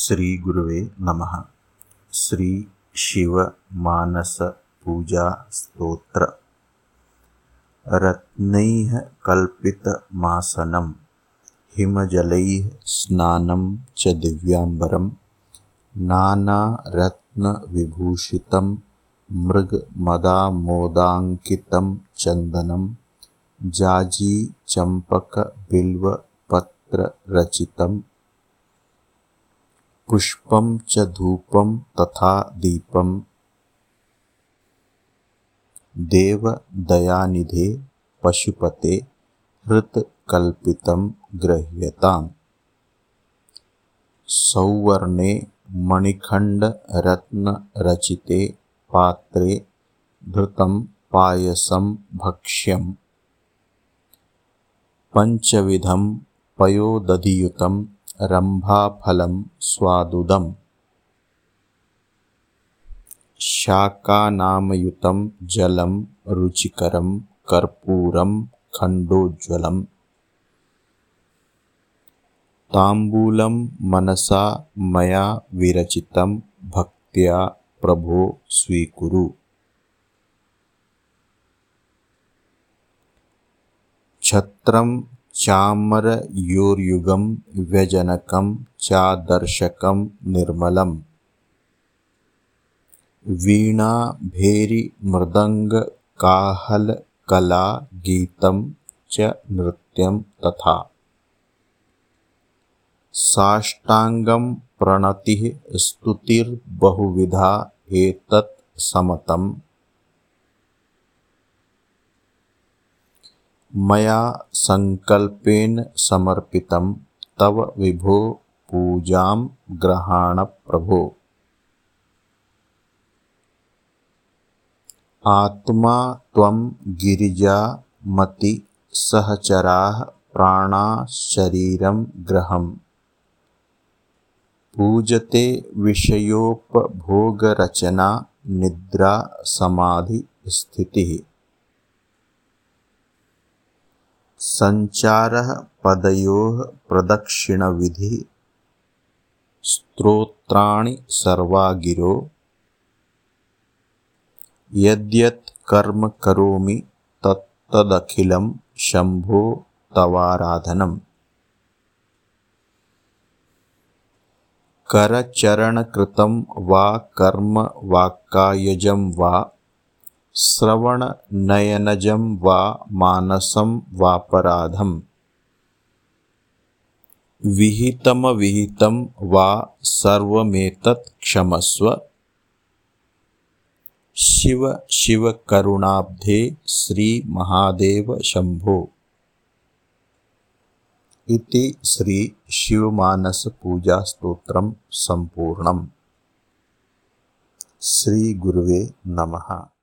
श्रीगुरुवे नमः। श्रीशिवमानसपूजास्तोत्र रत्नैः कल्पितमासनं हिमजलैः स्नानं च दिव्याम्बरं नानारत्नविभूषितं मृगमदामोदाङ्कितं चन्दनं जाजीचम्पकबिल्वपत्ररचितं पुष्पं च धूपं तथा दीपं। देवदयानिधे पशुपते हृत्कल्पितं गृह्यताम् सौवर्णे मणिखण्डरत्नरचिते पात्रे धृतं पायसं भक्ष्यम् पञ्चविधं पयोदधियुतं रम्भाफलं स्वादुदम्। शाकानामयुतं जलं रुचिकरं कर्पूरं खण्डोज्ज्वलम्। ताम्बूलं मनसा मया विरचितं भक्त्या प्रभो स्वीकुरु। छत्रं चामरयोर्युगं व्यजनकं चादर्शकं निर्मलम्। वीणाभेरिमृदङ्गकाहलकला च नृत्यं तथा। साष्टाङ्गं प्रणतिः स्तुतिर्बहुविधा एतत् समतम् मया सङ्कल्पेन समर्पितं तव विभो पूजां प्रभो। आत्मा त्वं गिरिजामतिसहचराः प्राणाशरीरं ग्रहम्। पूजते विषयोपभोगरचना निद्रा समाधिस्थितिः सञ्चारः पदयोः प्रदक्षिणविधिः। स्तोत्राणि सर्वा गिरो यद्यत् कर्म करोमि तत्तदखिलं शम्भो तवाराधनम्। करचरणकृतं वा कर्म वाक्कायजं वा श्रवणनयनजं वा मानसं वापराधम् विहितमविहितं वा सर्वमेतत् क्षमस्व। शिव शिवकरुणाब्धे श्रीमहादेव शम्भो। इति श्रीशिवमानसपूजास्तोत्रं सम्पूर्णम्। श्रीगुरुवे नमः